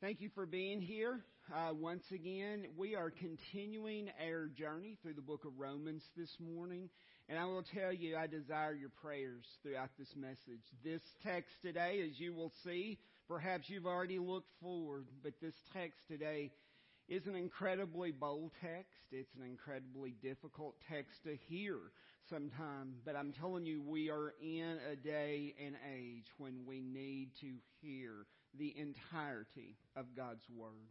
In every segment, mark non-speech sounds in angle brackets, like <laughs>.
Thank you for being here. Uh, once again, we are continuing our journey through the book of Romans this morning. And I will tell you, I desire your prayers throughout this message. This text today, as you will see, perhaps you've already looked forward, but this text today is an incredibly bold text. It's an incredibly difficult text to hear sometime. But I'm telling you, we are in a day and age when we need to hear the entirety of God's Word.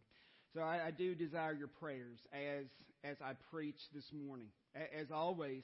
So I, I do desire your prayers as, as I preach this morning. As always,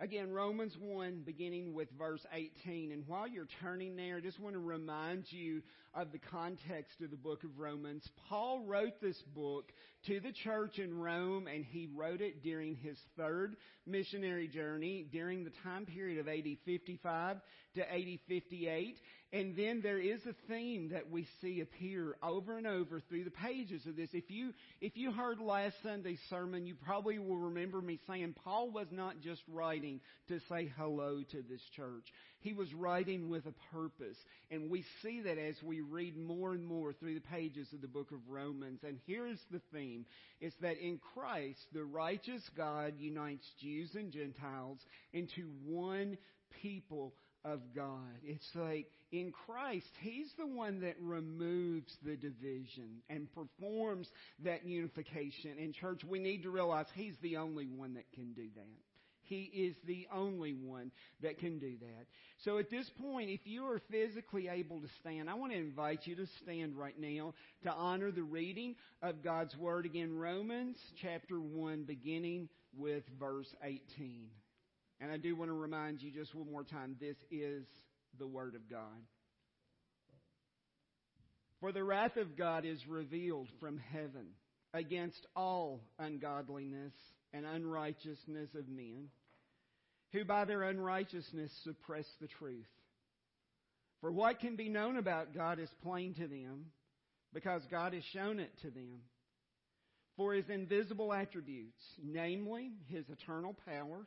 Again, Romans 1, beginning with verse 18. And while you're turning there, I just want to remind you of the context of the book of Romans. Paul wrote this book to the church in Rome, and he wrote it during his third missionary journey, during the time period of AD 55 to AD 58. And then there is a theme that we see appear over and over through the pages of this. If you, if you heard last Sunday's sermon, you probably will remember me saying Paul was not just writing to say hello to this church. He was writing with a purpose. And we see that as we read more and more through the pages of the book of Romans. And here's the theme. It's that in Christ, the righteous God unites Jews and Gentiles into one people of God. It's like in Christ, He's the one that removes the division and performs that unification. In church, we need to realize He's the only one that can do that. He is the only one that can do that. So at this point, if you are physically able to stand, I want to invite you to stand right now to honor the reading of God's Word. Again, Romans chapter 1, beginning with verse 18. And I do want to remind you just one more time this is the Word of God. For the wrath of God is revealed from heaven against all ungodliness and unrighteousness of men, who by their unrighteousness suppress the truth. For what can be known about God is plain to them, because God has shown it to them. For his invisible attributes, namely his eternal power,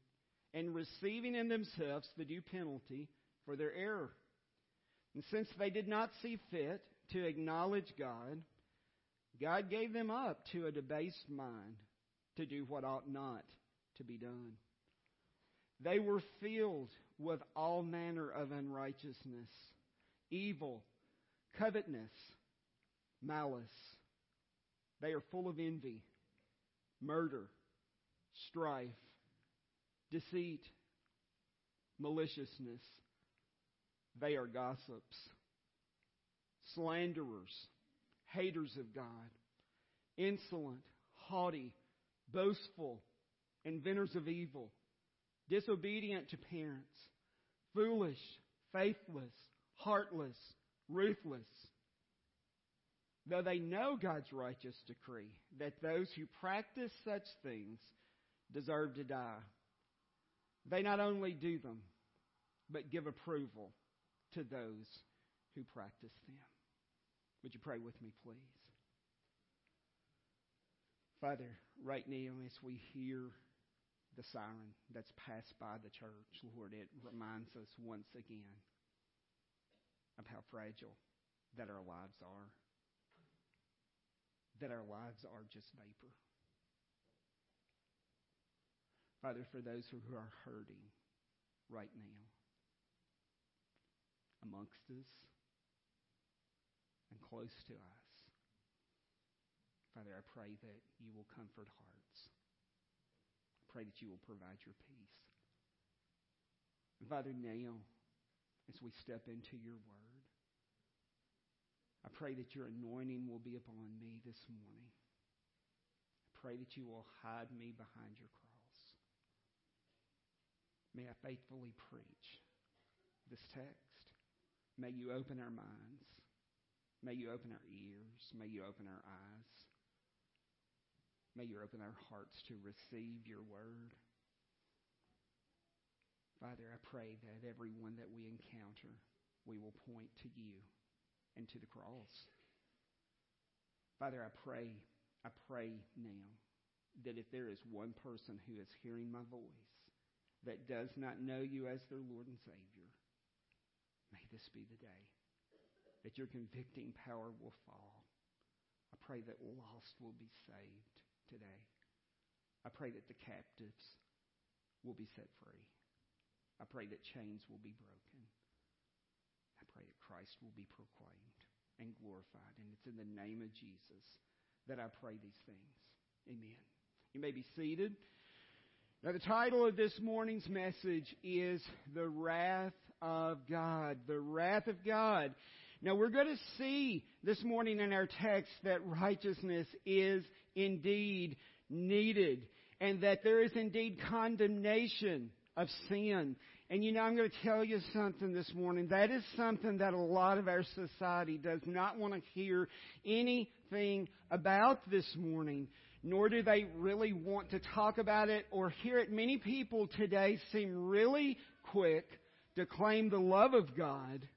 and receiving in themselves the due penalty for their error. And since they did not see fit to acknowledge God, God gave them up to a debased mind to do what ought not to be done. They were filled with all manner of unrighteousness, evil, covetousness, malice. They are full of envy, murder, strife deceit, maliciousness. They are gossips, slanderers, haters of God, insolent, haughty, boastful, inventors of evil, disobedient to parents, foolish, faithless, heartless, ruthless. Though they know God's righteous decree that those who practice such things deserve to die. They not only do them, but give approval to those who practice them. Would you pray with me, please? Father, right now as we hear the siren that's passed by the church, Lord, it reminds us once again of how fragile that our lives are. That our lives are just vapor. Father, for those who are hurting right now amongst us and close to us, Father, I pray that you will comfort hearts. I pray that you will provide your peace. And Father, now, as we step into your word, I pray that your anointing will be upon me this morning. I pray that you will hide me behind your cross. May I faithfully preach this text. May you open our minds. May you open our ears. May you open our eyes. May you open our hearts to receive your word. Father, I pray that everyone that we encounter, we will point to you and to the cross. Father, I pray, I pray now that if there is one person who is hearing my voice that does not know you as their Lord and Savior, may this be the day that your convicting power will fall. I pray that lost will be saved today. I pray that the captives will be set free. I pray that chains will be broken. I pray that Christ will be proclaimed and glorified. And it's in the name of Jesus that I pray these things. Amen. You may be seated. Now, the title of this morning's message is The Wrath of God. The Wrath of God. Now, we're going to see this morning in our text that righteousness is indeed needed and that there is indeed condemnation of sin. And you know, I'm going to tell you something this morning. That is something that a lot of our society does not want to hear anything about this morning, nor do they really want to talk about it or hear it. Many people today seem really quick to claim the love of God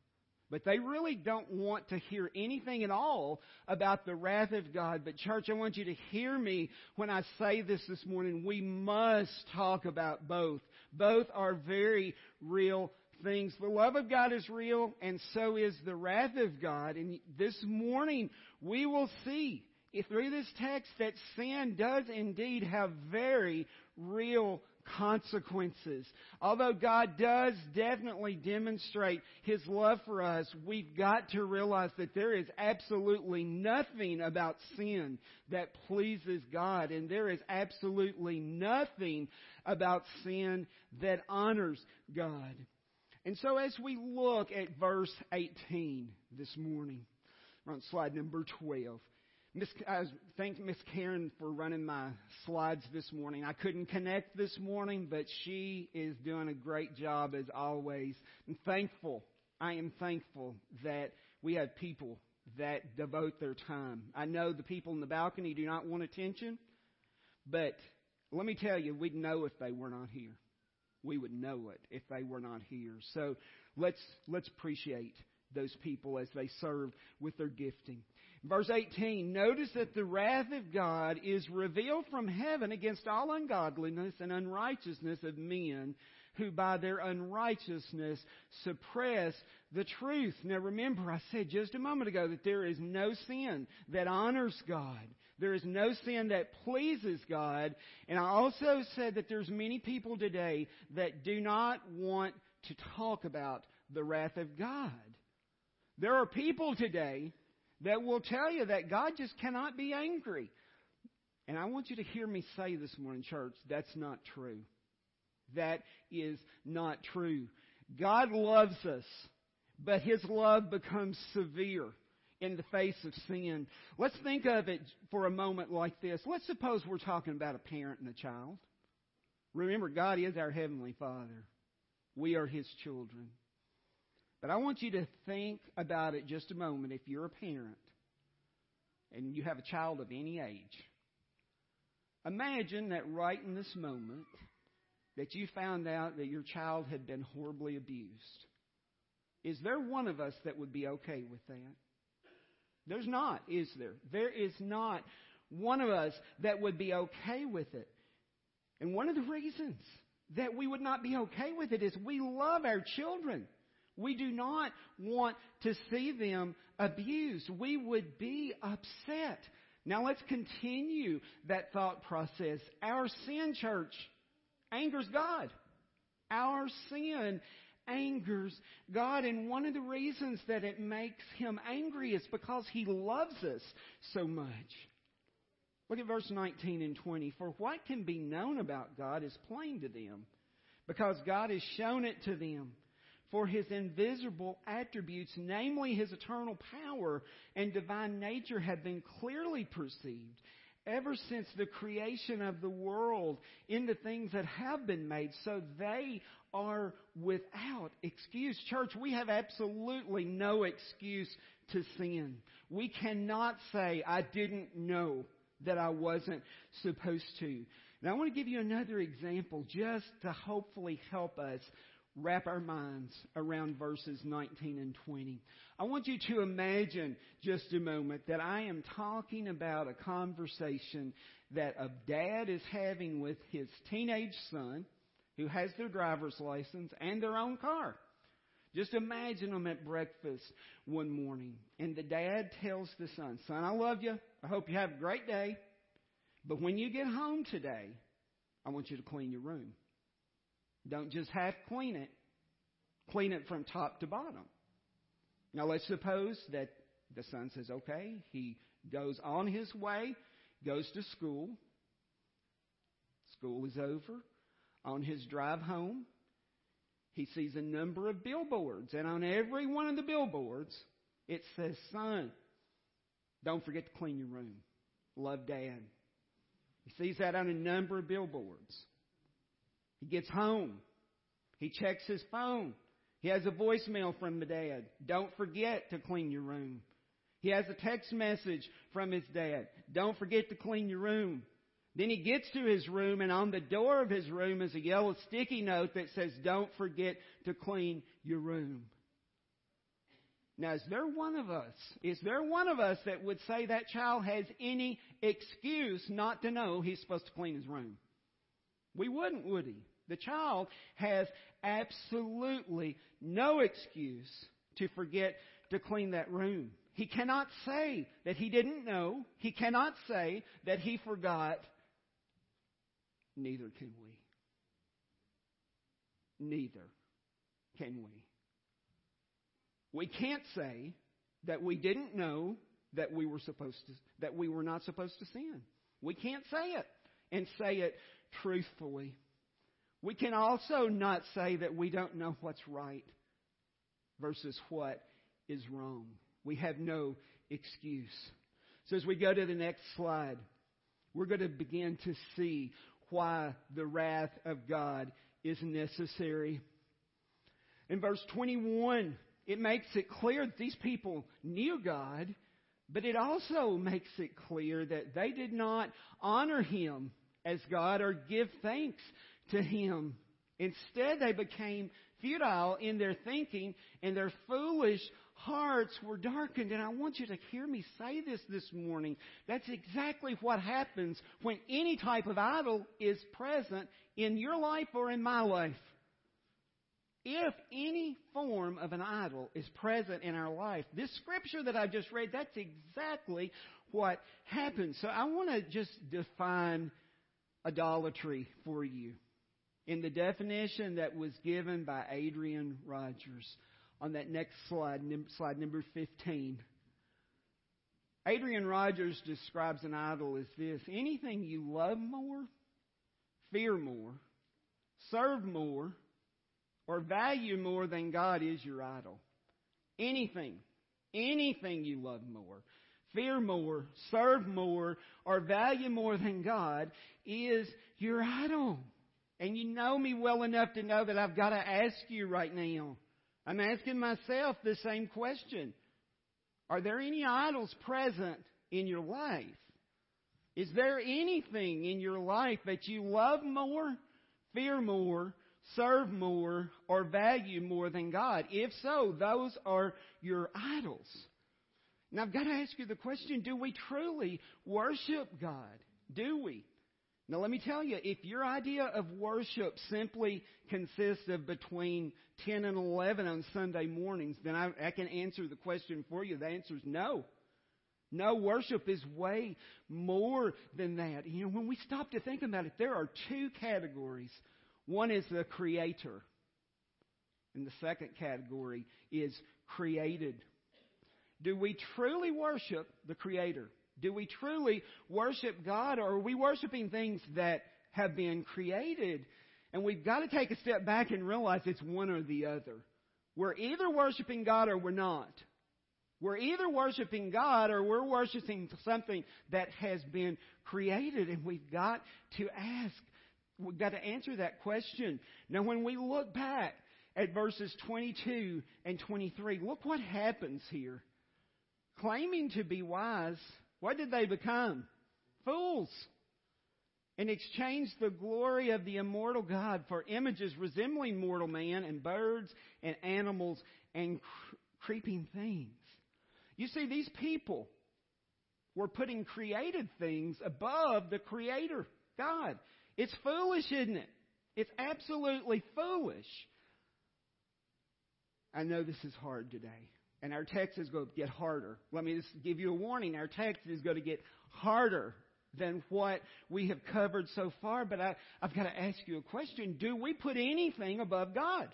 but they really don't want to hear anything at all about the wrath of God. But, church, I want you to hear me when I say this this morning. We must talk about both. Both are very real things. The love of God is real, and so is the wrath of God. And this morning, we will see through this text that sin does indeed have very real consequences. Although God does definitely demonstrate His love for us, we've got to realize that there is absolutely nothing about sin that pleases God, and there is absolutely nothing about sin that honors God. And so as we look at verse 18 this morning, we're on slide number 12. Miss, I thank Miss Karen for running my slides this morning. I couldn't connect this morning, but she is doing a great job as always. I'm thankful. I am thankful that we have people that devote their time. I know the people in the balcony do not want attention, but let me tell you, we'd know if they were not here. We would know it if they were not here. So let's let's appreciate those people as they serve with their gifting. Verse 18, notice that the wrath of God is revealed from heaven against all ungodliness and unrighteousness of men who by their unrighteousness suppress the truth. Now remember, I said just a moment ago that there is no sin that honors God. There is no sin that pleases God. And I also said that there's many people today that do not want to talk about the wrath of God. There are people today that will tell you that God just cannot be angry. And I want you to hear me say this morning, church, that's not true. That is not true. God loves us, but His love becomes severe in the face of sin. Let's think of it for a moment like this. Let's suppose we're talking about a parent and a child. Remember, God is our Heavenly Father. We are His children. But I want you to think about it just a moment if you're a parent and you have a child of any age. Imagine that right in this moment that you found out that your child had been horribly abused. Is there one of us that would be okay with that? There's not, is there? There is not one of us that would be okay with it. And one of the reasons that we would not be okay with it is we love our children. We do not want to see them abused. We would be upset. Now let's continue that thought process. Our sin, church, angers God. Our sin angers God. And one of the reasons that it makes him angry is because he loves us so much. Look at verse 19 and 20. For what can be known about God is plain to them, because God has shown it to them. For his invisible attributes, namely his eternal power and divine nature, have been clearly perceived ever since the creation of the world in the things that have been made, so they are without excuse. Church, we have absolutely no excuse to sin. We cannot say, I didn't know that I wasn't supposed to. Now I want to give you another example just to hopefully help us wrap our minds around verses 19 and 20. I want you to imagine just a moment that I am talking about a conversation that a dad is having with his teenage son who has their driver's license and their own car. Just imagine them at breakfast one morning and the dad tells the son, son, I love you. I hope you have a great day. But when you get home today, I want you to clean your room. Don't just half clean it. Clean it from top to bottom. Now let's suppose that the son says, okay, he goes on his way, goes to school. School is over. On his drive home, he sees a number of billboards, and on every one of the billboards, it says, son, don't forget to clean your room. Love dad. He sees that on a number of billboards. He gets home. He checks his phone. He has a voicemail from the dad. Don't forget to clean your room. He has a text message from his dad. Don't forget to clean your room. Then he gets to his room and on the door of his room is a yellow sticky note that says, don't forget to clean your room. Now, is there one of us, is there one of us that would say that child has any excuse not to know he's supposed to clean his room? We wouldn't, would he? The child has absolutely no excuse to forget to clean that room. He cannot say that he didn't know. He cannot say that he forgot. Neither can we. Neither can we. We can't say that we didn't know that we were supposed to, that we were not supposed to sin. We can't say it and say it truthfully. We can also not say that we don't know what's right versus what is wrong. We have no excuse. So as we go to the next slide, we're going to begin to see why the wrath of God is necessary. In verse 21, it makes it clear that these people knew God, but it also makes it clear that they did not honor Him as God or give thanks to Him. Instead, they became futile in their thinking and their foolish hearts were darkened. And I want you to hear me say this this morning. That's exactly what happens when any type of idol is present in your life or in my life. If any form of an idol is present in our life, this scripture that I just read, that's exactly what happens. So I want to just define idolatry for you in the definition that was given by Adrian Rogers on that next slide, slide number 15. Adrian Rogers describes an idol as this anything you love more, fear more, serve more, or value more than God is your idol. Anything, anything you love more, fear more, serve more, or value more than God is your idol. And you know me well enough to know that I've got to ask you right now. I'm asking myself the same question. Are there any idols present in your life? Is there anything in your life that you love more, fear more, serve more, or value more than God? If so, those are your idols. Now I've got to ask you the question, do we truly worship God? Do we? Now let me tell you, if your idea of worship simply consists of between 10 and 11 on Sunday mornings, then I, I can answer the question for you. The answer is no. No, worship is way more than that. You know, when we stop to think about it, there are two categories. One is the creator, and the second category is created. Do we truly worship the creator? Do we truly worship God or are we worshiping things that have been created? And we've got to take a step back and realize it's one or the other. We're either worshiping God or we're not. We're either worshiping God or we're worshiping something that has been created and we've got to ask, we've got to answer that question. Now when we look back at verses 22 and 23, look what happens here. Claiming to be wise, what did they become? Fools. And exchanged the glory of the immortal God for images resembling mortal man and birds and animals and cre- creeping things. You see, these people were putting created things above the Creator, God. It's foolish, isn't it? It's absolutely foolish. I know this is hard today. And our text is going to get harder. Let me just give you a warning. Our text is going to get harder than what we have covered so far. But I, I've got to ask you a question. Do we put anything above God?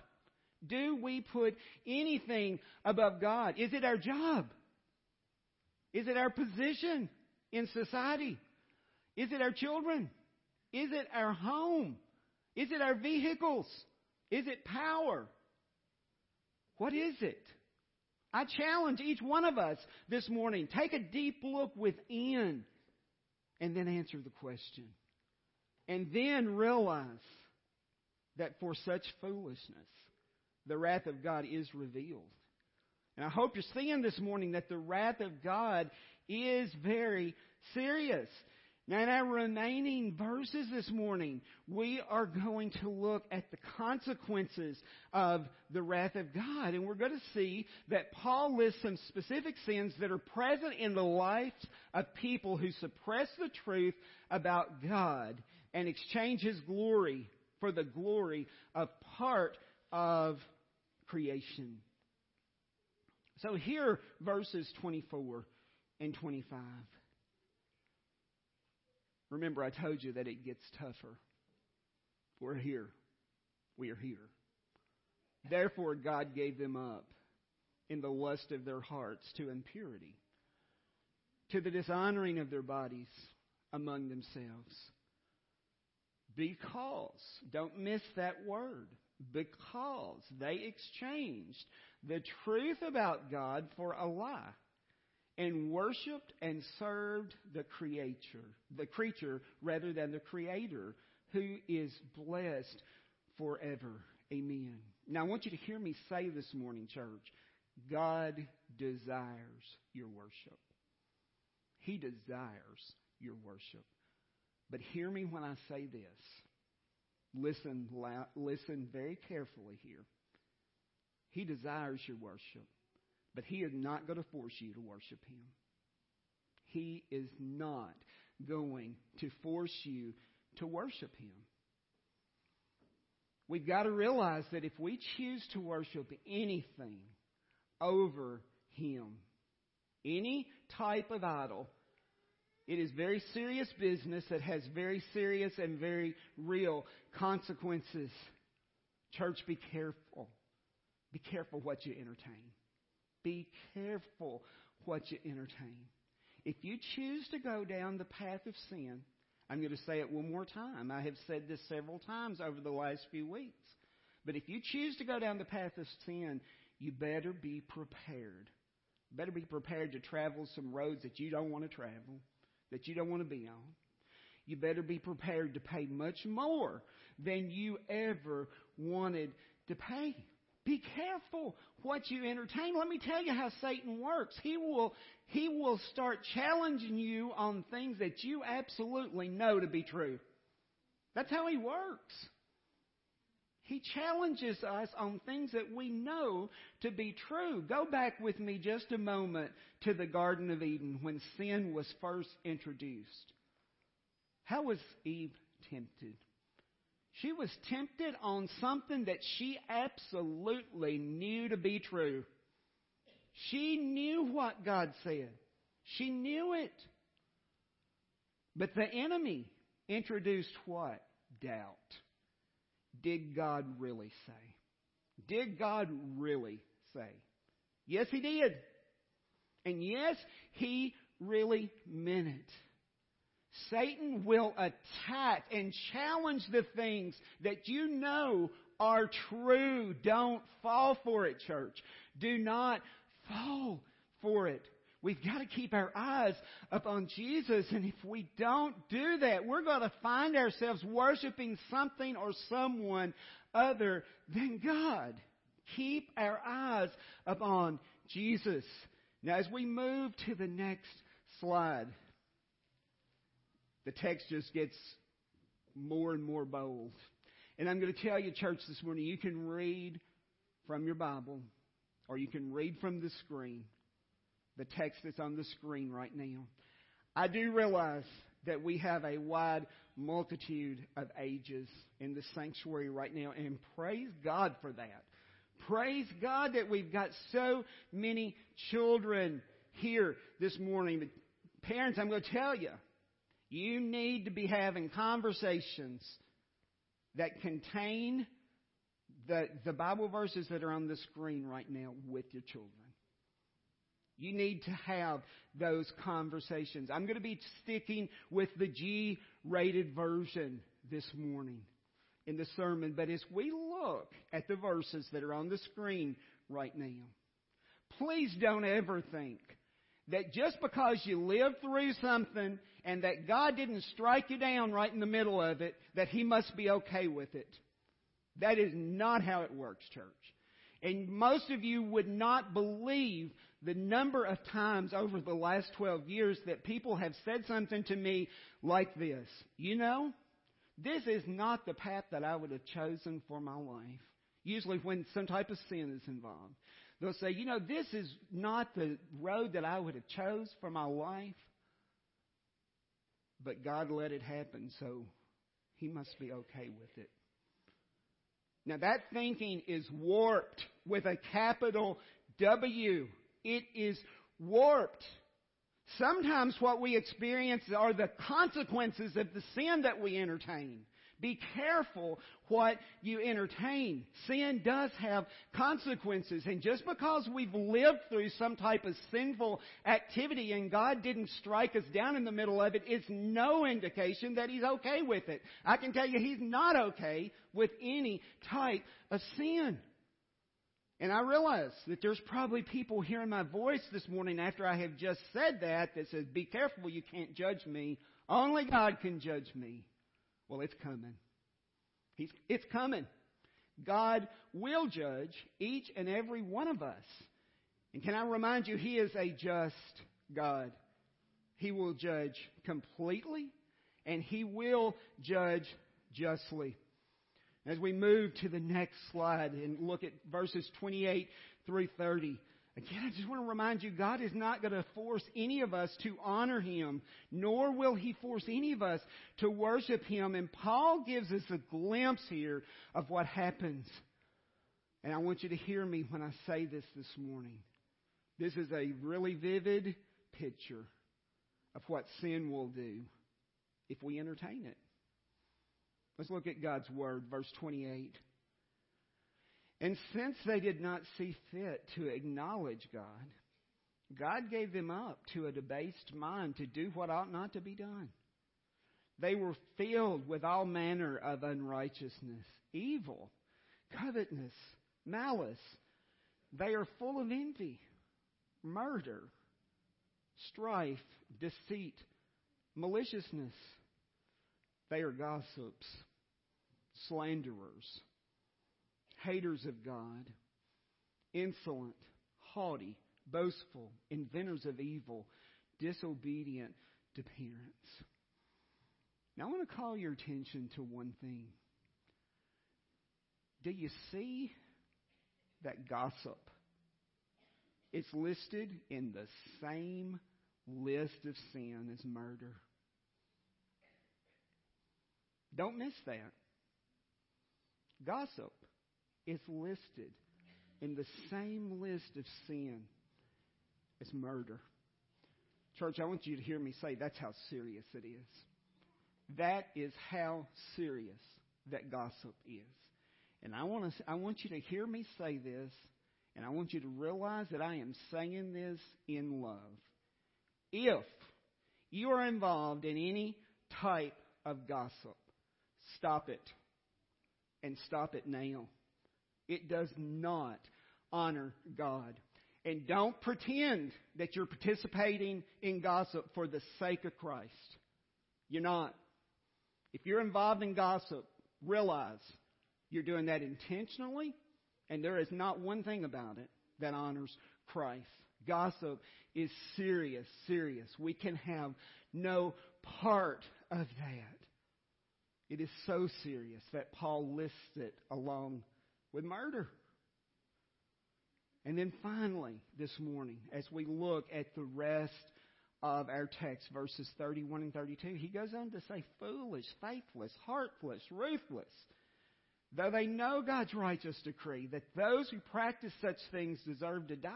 Do we put anything above God? Is it our job? Is it our position in society? Is it our children? Is it our home? Is it our vehicles? Is it power? What is it? I challenge each one of us this morning take a deep look within and then answer the question. And then realize that for such foolishness, the wrath of God is revealed. And I hope you're seeing this morning that the wrath of God is very serious. Now, in our remaining verses this morning, we are going to look at the consequences of the wrath of God. And we're going to see that Paul lists some specific sins that are present in the lives of people who suppress the truth about God and exchange His glory for the glory of part of creation. So here, verses 24 and 25. Remember, I told you that it gets tougher. We're here. We are here. Therefore, God gave them up in the lust of their hearts to impurity, to the dishonoring of their bodies among themselves. Because, don't miss that word, because they exchanged the truth about God for a lie and worshiped and served the creator, the creature rather than the creator who is blessed forever. Amen. Now I want you to hear me say this morning, church, God desires your worship. He desires your worship. But hear me when I say this. Listen, listen very carefully here. He desires your worship. But He is not going to force you to worship Him. He is not going to force you to worship Him. We've got to realize that if we choose to worship anything over Him, any type of idol, it is very serious business that has very serious and very real consequences. Church, be careful. Be careful what you entertain. Be careful what you entertain. If you choose to go down the path of sin, I'm going to say it one more time. I have said this several times over the last few weeks. But if you choose to go down the path of sin, you better be prepared. Better be prepared to travel some roads that you don't want to travel, that you don't want to be on. You better be prepared to pay much more than you ever wanted to pay. Be careful what you entertain. Let me tell you how Satan works. He will, he will start challenging you on things that you absolutely know to be true. That's how he works. He challenges us on things that we know to be true. Go back with me just a moment to the Garden of Eden when sin was first introduced. How was Eve tempted? She was tempted on something that she absolutely knew to be true. She knew what God said. She knew it. But the enemy introduced what? Doubt. Did God really say? Did God really say? Yes, He did. And yes, He really meant it. Satan will attack and challenge the things that you know are true. Don't fall for it, church. Do not fall for it. We've got to keep our eyes upon Jesus, and if we don't do that, we're going to find ourselves worshiping something or someone other than God. Keep our eyes upon Jesus. Now, as we move to the next slide, the text just gets more and more bold. And I'm going to tell you, church, this morning, you can read from your Bible or you can read from the screen the text that's on the screen right now. I do realize that we have a wide multitude of ages in the sanctuary right now, and praise God for that. Praise God that we've got so many children here this morning. But parents, I'm going to tell you, you need to be having conversations that contain the, the Bible verses that are on the screen right now with your children. You need to have those conversations. I'm going to be sticking with the G rated version this morning in the sermon, but as we look at the verses that are on the screen right now, please don't ever think that just because you lived through something and that God didn't strike you down right in the middle of it, that He must be okay with it. That is not how it works, church. And most of you would not believe the number of times over the last 12 years that people have said something to me like this. You know, this is not the path that I would have chosen for my life. Usually when some type of sin is involved. They'll say, you know, this is not the road that I would have chose for my life. But God let it happen, so He must be okay with it. Now that thinking is warped with a capital W. It is warped. Sometimes what we experience are the consequences of the sin that we entertain. Be careful what you entertain. Sin does have consequences. And just because we've lived through some type of sinful activity and God didn't strike us down in the middle of it is no indication that He's okay with it. I can tell you He's not okay with any type of sin. And I realize that there's probably people hearing my voice this morning after I have just said that that says, be careful, you can't judge me. Only God can judge me. Well, it's coming. He's, it's coming. God will judge each and every one of us. And can I remind you, He is a just God. He will judge completely and He will judge justly. As we move to the next slide and look at verses 28 through 30, again, I just want to remind you God is not going to force any of us to honor Him, nor will He force any of us to worship Him. And Paul gives us a glimpse here of what happens. And I want you to hear me when I say this this morning. This is a really vivid picture of what sin will do if we entertain it. Let's look at God's Word, verse 28. And since they did not see fit to acknowledge God, God gave them up to a debased mind to do what ought not to be done. They were filled with all manner of unrighteousness, evil, covetousness, malice. They are full of envy, murder, strife, deceit, maliciousness. They are gossips slanderers, haters of God, insolent, haughty, boastful, inventors of evil, disobedient to parents. Now I want to call your attention to one thing. Do you see that gossip? It's listed in the same list of sin as murder. Don't miss that. Gossip is listed in the same list of sin as murder. Church, I want you to hear me say that's how serious it is. That is how serious that gossip is. And I want to I want you to hear me say this and I want you to realize that I am saying this in love. If you are involved in any type of gossip, stop it. And stop it now. It does not honor God. And don't pretend that you're participating in gossip for the sake of Christ. You're not. If you're involved in gossip, realize you're doing that intentionally, and there is not one thing about it that honors Christ. Gossip is serious, serious. We can have no part of that. It is so serious that Paul lists it along with murder. And then finally, this morning, as we look at the rest of our text, verses 31 and 32, he goes on to say, foolish, faithless, heartless, ruthless. Though they know God's righteous decree that those who practice such things deserve to die,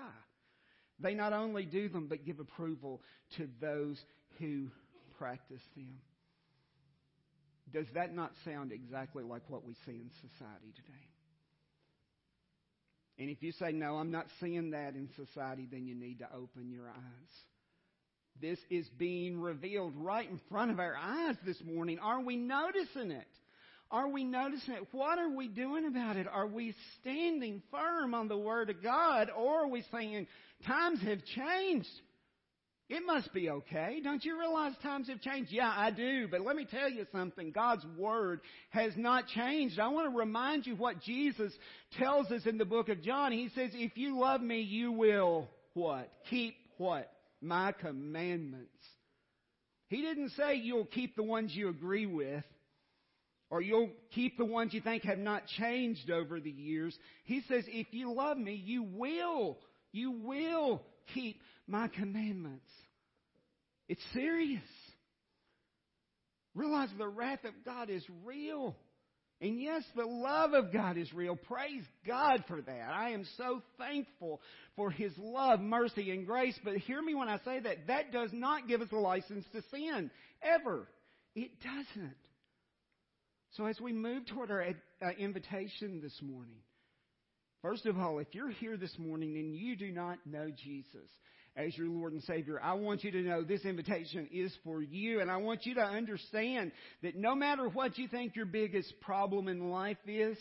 they not only do them, but give approval to those who practice them. Does that not sound exactly like what we see in society today? And if you say, no, I'm not seeing that in society, then you need to open your eyes. This is being revealed right in front of our eyes this morning. Are we noticing it? Are we noticing it? What are we doing about it? Are we standing firm on the Word of God or are we saying times have changed? It must be okay. Don't you realize times have changed? Yeah, I do. But let me tell you something. God's Word has not changed. I want to remind you what Jesus tells us in the book of John. He says, if you love me, you will what? Keep what? My commandments. He didn't say you'll keep the ones you agree with or you'll keep the ones you think have not changed over the years. He says, if you love me, you will, you will keep my commandments. It's serious. Realize the wrath of God is real. And yes, the love of God is real. Praise God for that. I am so thankful for His love, mercy, and grace. But hear me when I say that. That does not give us a license to sin. Ever. It doesn't. So as we move toward our uh, invitation this morning, first of all, if you're here this morning and you do not know Jesus as your Lord and Savior, I want you to know this invitation is for you. And I want you to understand that no matter what you think your biggest problem in life is,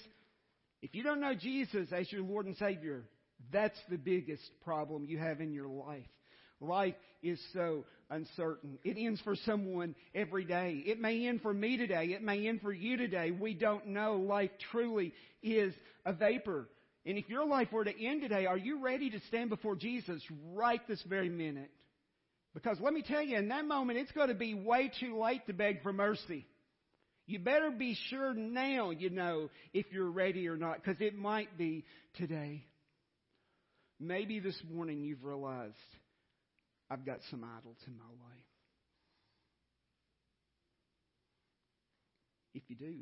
if you don't know Jesus as your Lord and Savior, that's the biggest problem you have in your life. Life is so uncertain. It ends for someone every day. It may end for me today. It may end for you today. We don't know. Life truly is a vapor. And if your life were to end today, are you ready to stand before Jesus right this very minute? Because let me tell you, in that moment, it's going to be way too late to beg for mercy. You better be sure now you know if you're ready or not, because it might be today. Maybe this morning you've realized I've got some idols in my life. If you do,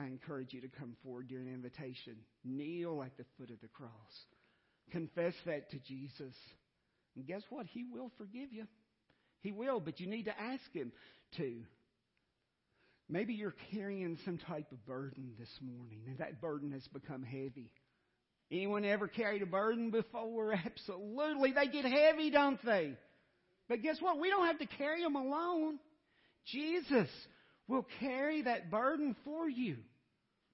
I encourage you to come forward during invitation. Kneel at the foot of the cross. Confess that to Jesus. And guess what? He will forgive you. He will, but you need to ask Him to. Maybe you're carrying some type of burden this morning, and that burden has become heavy. Anyone ever carried a burden before? <laughs> Absolutely. They get heavy, don't they? But guess what? We don't have to carry them alone. Jesus will carry that burden for you.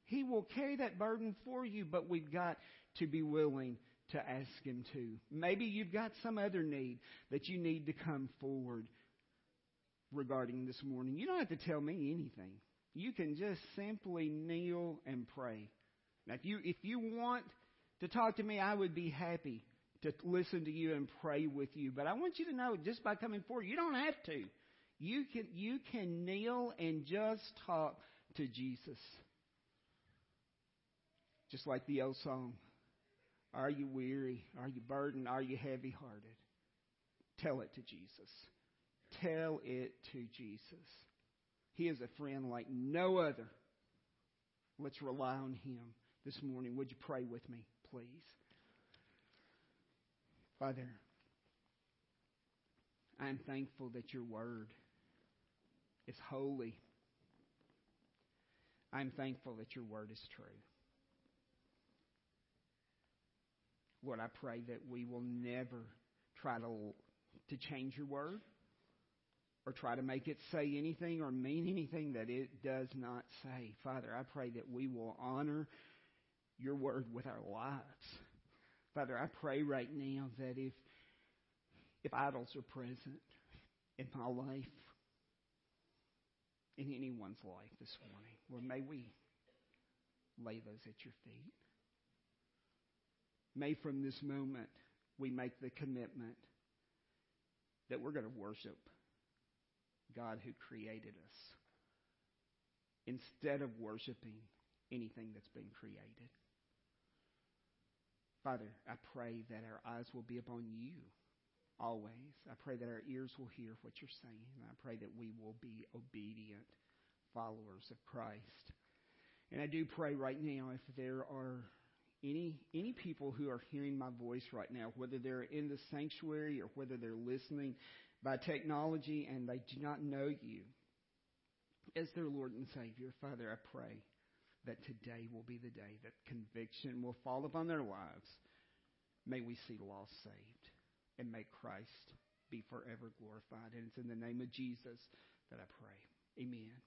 He will carry that burden for you, but we've got to be willing to ask Him to. Maybe you've got some other need that you need to come forward regarding this morning. You don't have to tell me anything. You can just simply kneel and pray. Now, if you, if you want to talk to me, I would be happy to listen to you and pray with you. But I want you to know just by coming forward, you don't have to. You can, you can kneel and just talk to Jesus. Just like the old song, Are you weary? Are you burdened? Are you heavy hearted? Tell it to Jesus. Tell it to Jesus. He is a friend like no other. Let's rely on him this morning. Would you pray with me, please? Father, I am thankful that your word is holy. I'm thankful that your word is true. Lord, I pray that we will never try to, to change your word or try to make it say anything or mean anything that it does not say. Father, I pray that we will honor your word with our lives. Father, I pray right now that if if idols are present in my life, in anyone's life this morning, Lord, may we lay those at your feet. May from this moment we make the commitment that we're going to worship God who created us instead of worshiping anything that's been created. Father, I pray that our eyes will be upon you always. I pray that our ears will hear what you're saying. I pray that we will be obedient followers of Christ. And I do pray right now if there are any any people who are hearing my voice right now, whether they're in the sanctuary or whether they're listening by technology and they do not know you as their Lord and Savior, Father, I pray that today will be the day that conviction will fall upon their lives. May we see lost saved and may Christ be forever glorified. And it's in the name of Jesus that I pray. Amen.